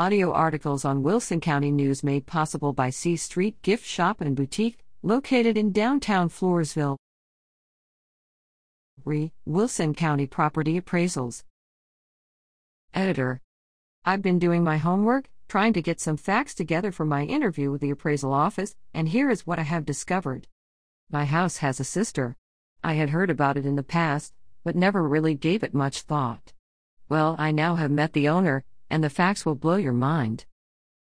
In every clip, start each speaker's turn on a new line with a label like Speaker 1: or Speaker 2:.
Speaker 1: Audio articles on Wilson County News made possible by C Street Gift Shop and Boutique, located in downtown Floresville. Re Wilson County Property Appraisals. Editor. I've been doing my homework, trying to get some facts together for my interview with the appraisal office, and here is what I have discovered. My house has a sister. I had heard about it in the past, but never really gave it much thought. Well, I now have met the owner, and the facts will blow your mind.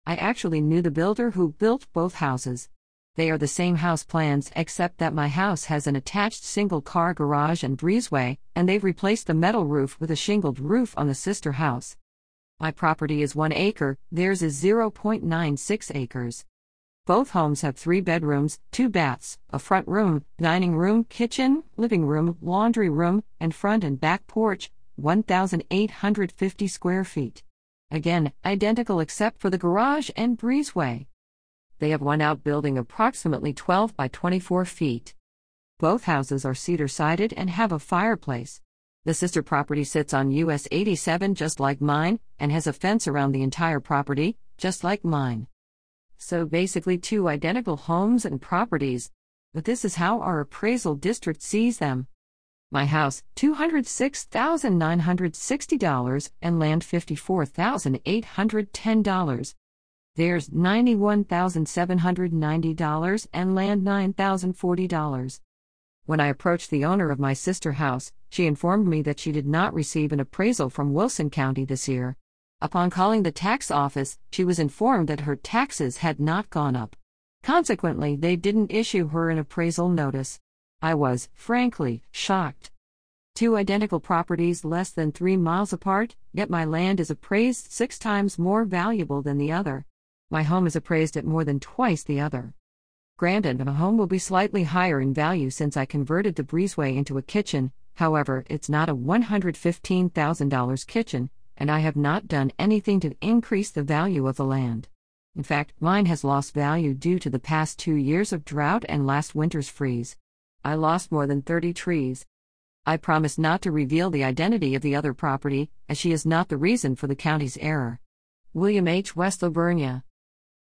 Speaker 1: I actually knew the builder who built both houses. They are the same house plans, except that my house has an attached single car garage and breezeway, and they've replaced the metal roof with a shingled roof on the sister house. My property is one acre, theirs is 0.96 acres. Both homes have three bedrooms, two baths, a front room, dining room, kitchen, living room, laundry room, and front and back porch, 1,850 square feet. Again, identical except for the garage and breezeway. They have one outbuilding approximately 12 by 24 feet. Both houses are cedar sided and have a fireplace. The sister property sits on US 87 just like mine, and has a fence around the entire property, just like mine. So basically, two identical homes and properties. But this is how our appraisal district sees them. My house, $206,960 and land $54,810. There's $91,790 and land $9,040. When I approached the owner of my sister house, she informed me that she did not receive an appraisal from Wilson County this year. Upon calling the tax office, she was informed that her taxes had not gone up. Consequently, they didn't issue her an appraisal notice. I was, frankly, shocked. Two identical properties less than three miles apart, yet my land is appraised six times more valuable than the other. My home is appraised at more than twice the other. Granted, my home will be slightly higher in value since I converted the breezeway into a kitchen, however, it's not a $115,000 kitchen, and I have not done anything to increase the value of the land. In fact, mine has lost value due to the past two years of drought and last winter's freeze. I lost more than 30 trees. I promise not to reveal the identity of the other property, as she is not the reason for the county's error. William H. West La Vernia.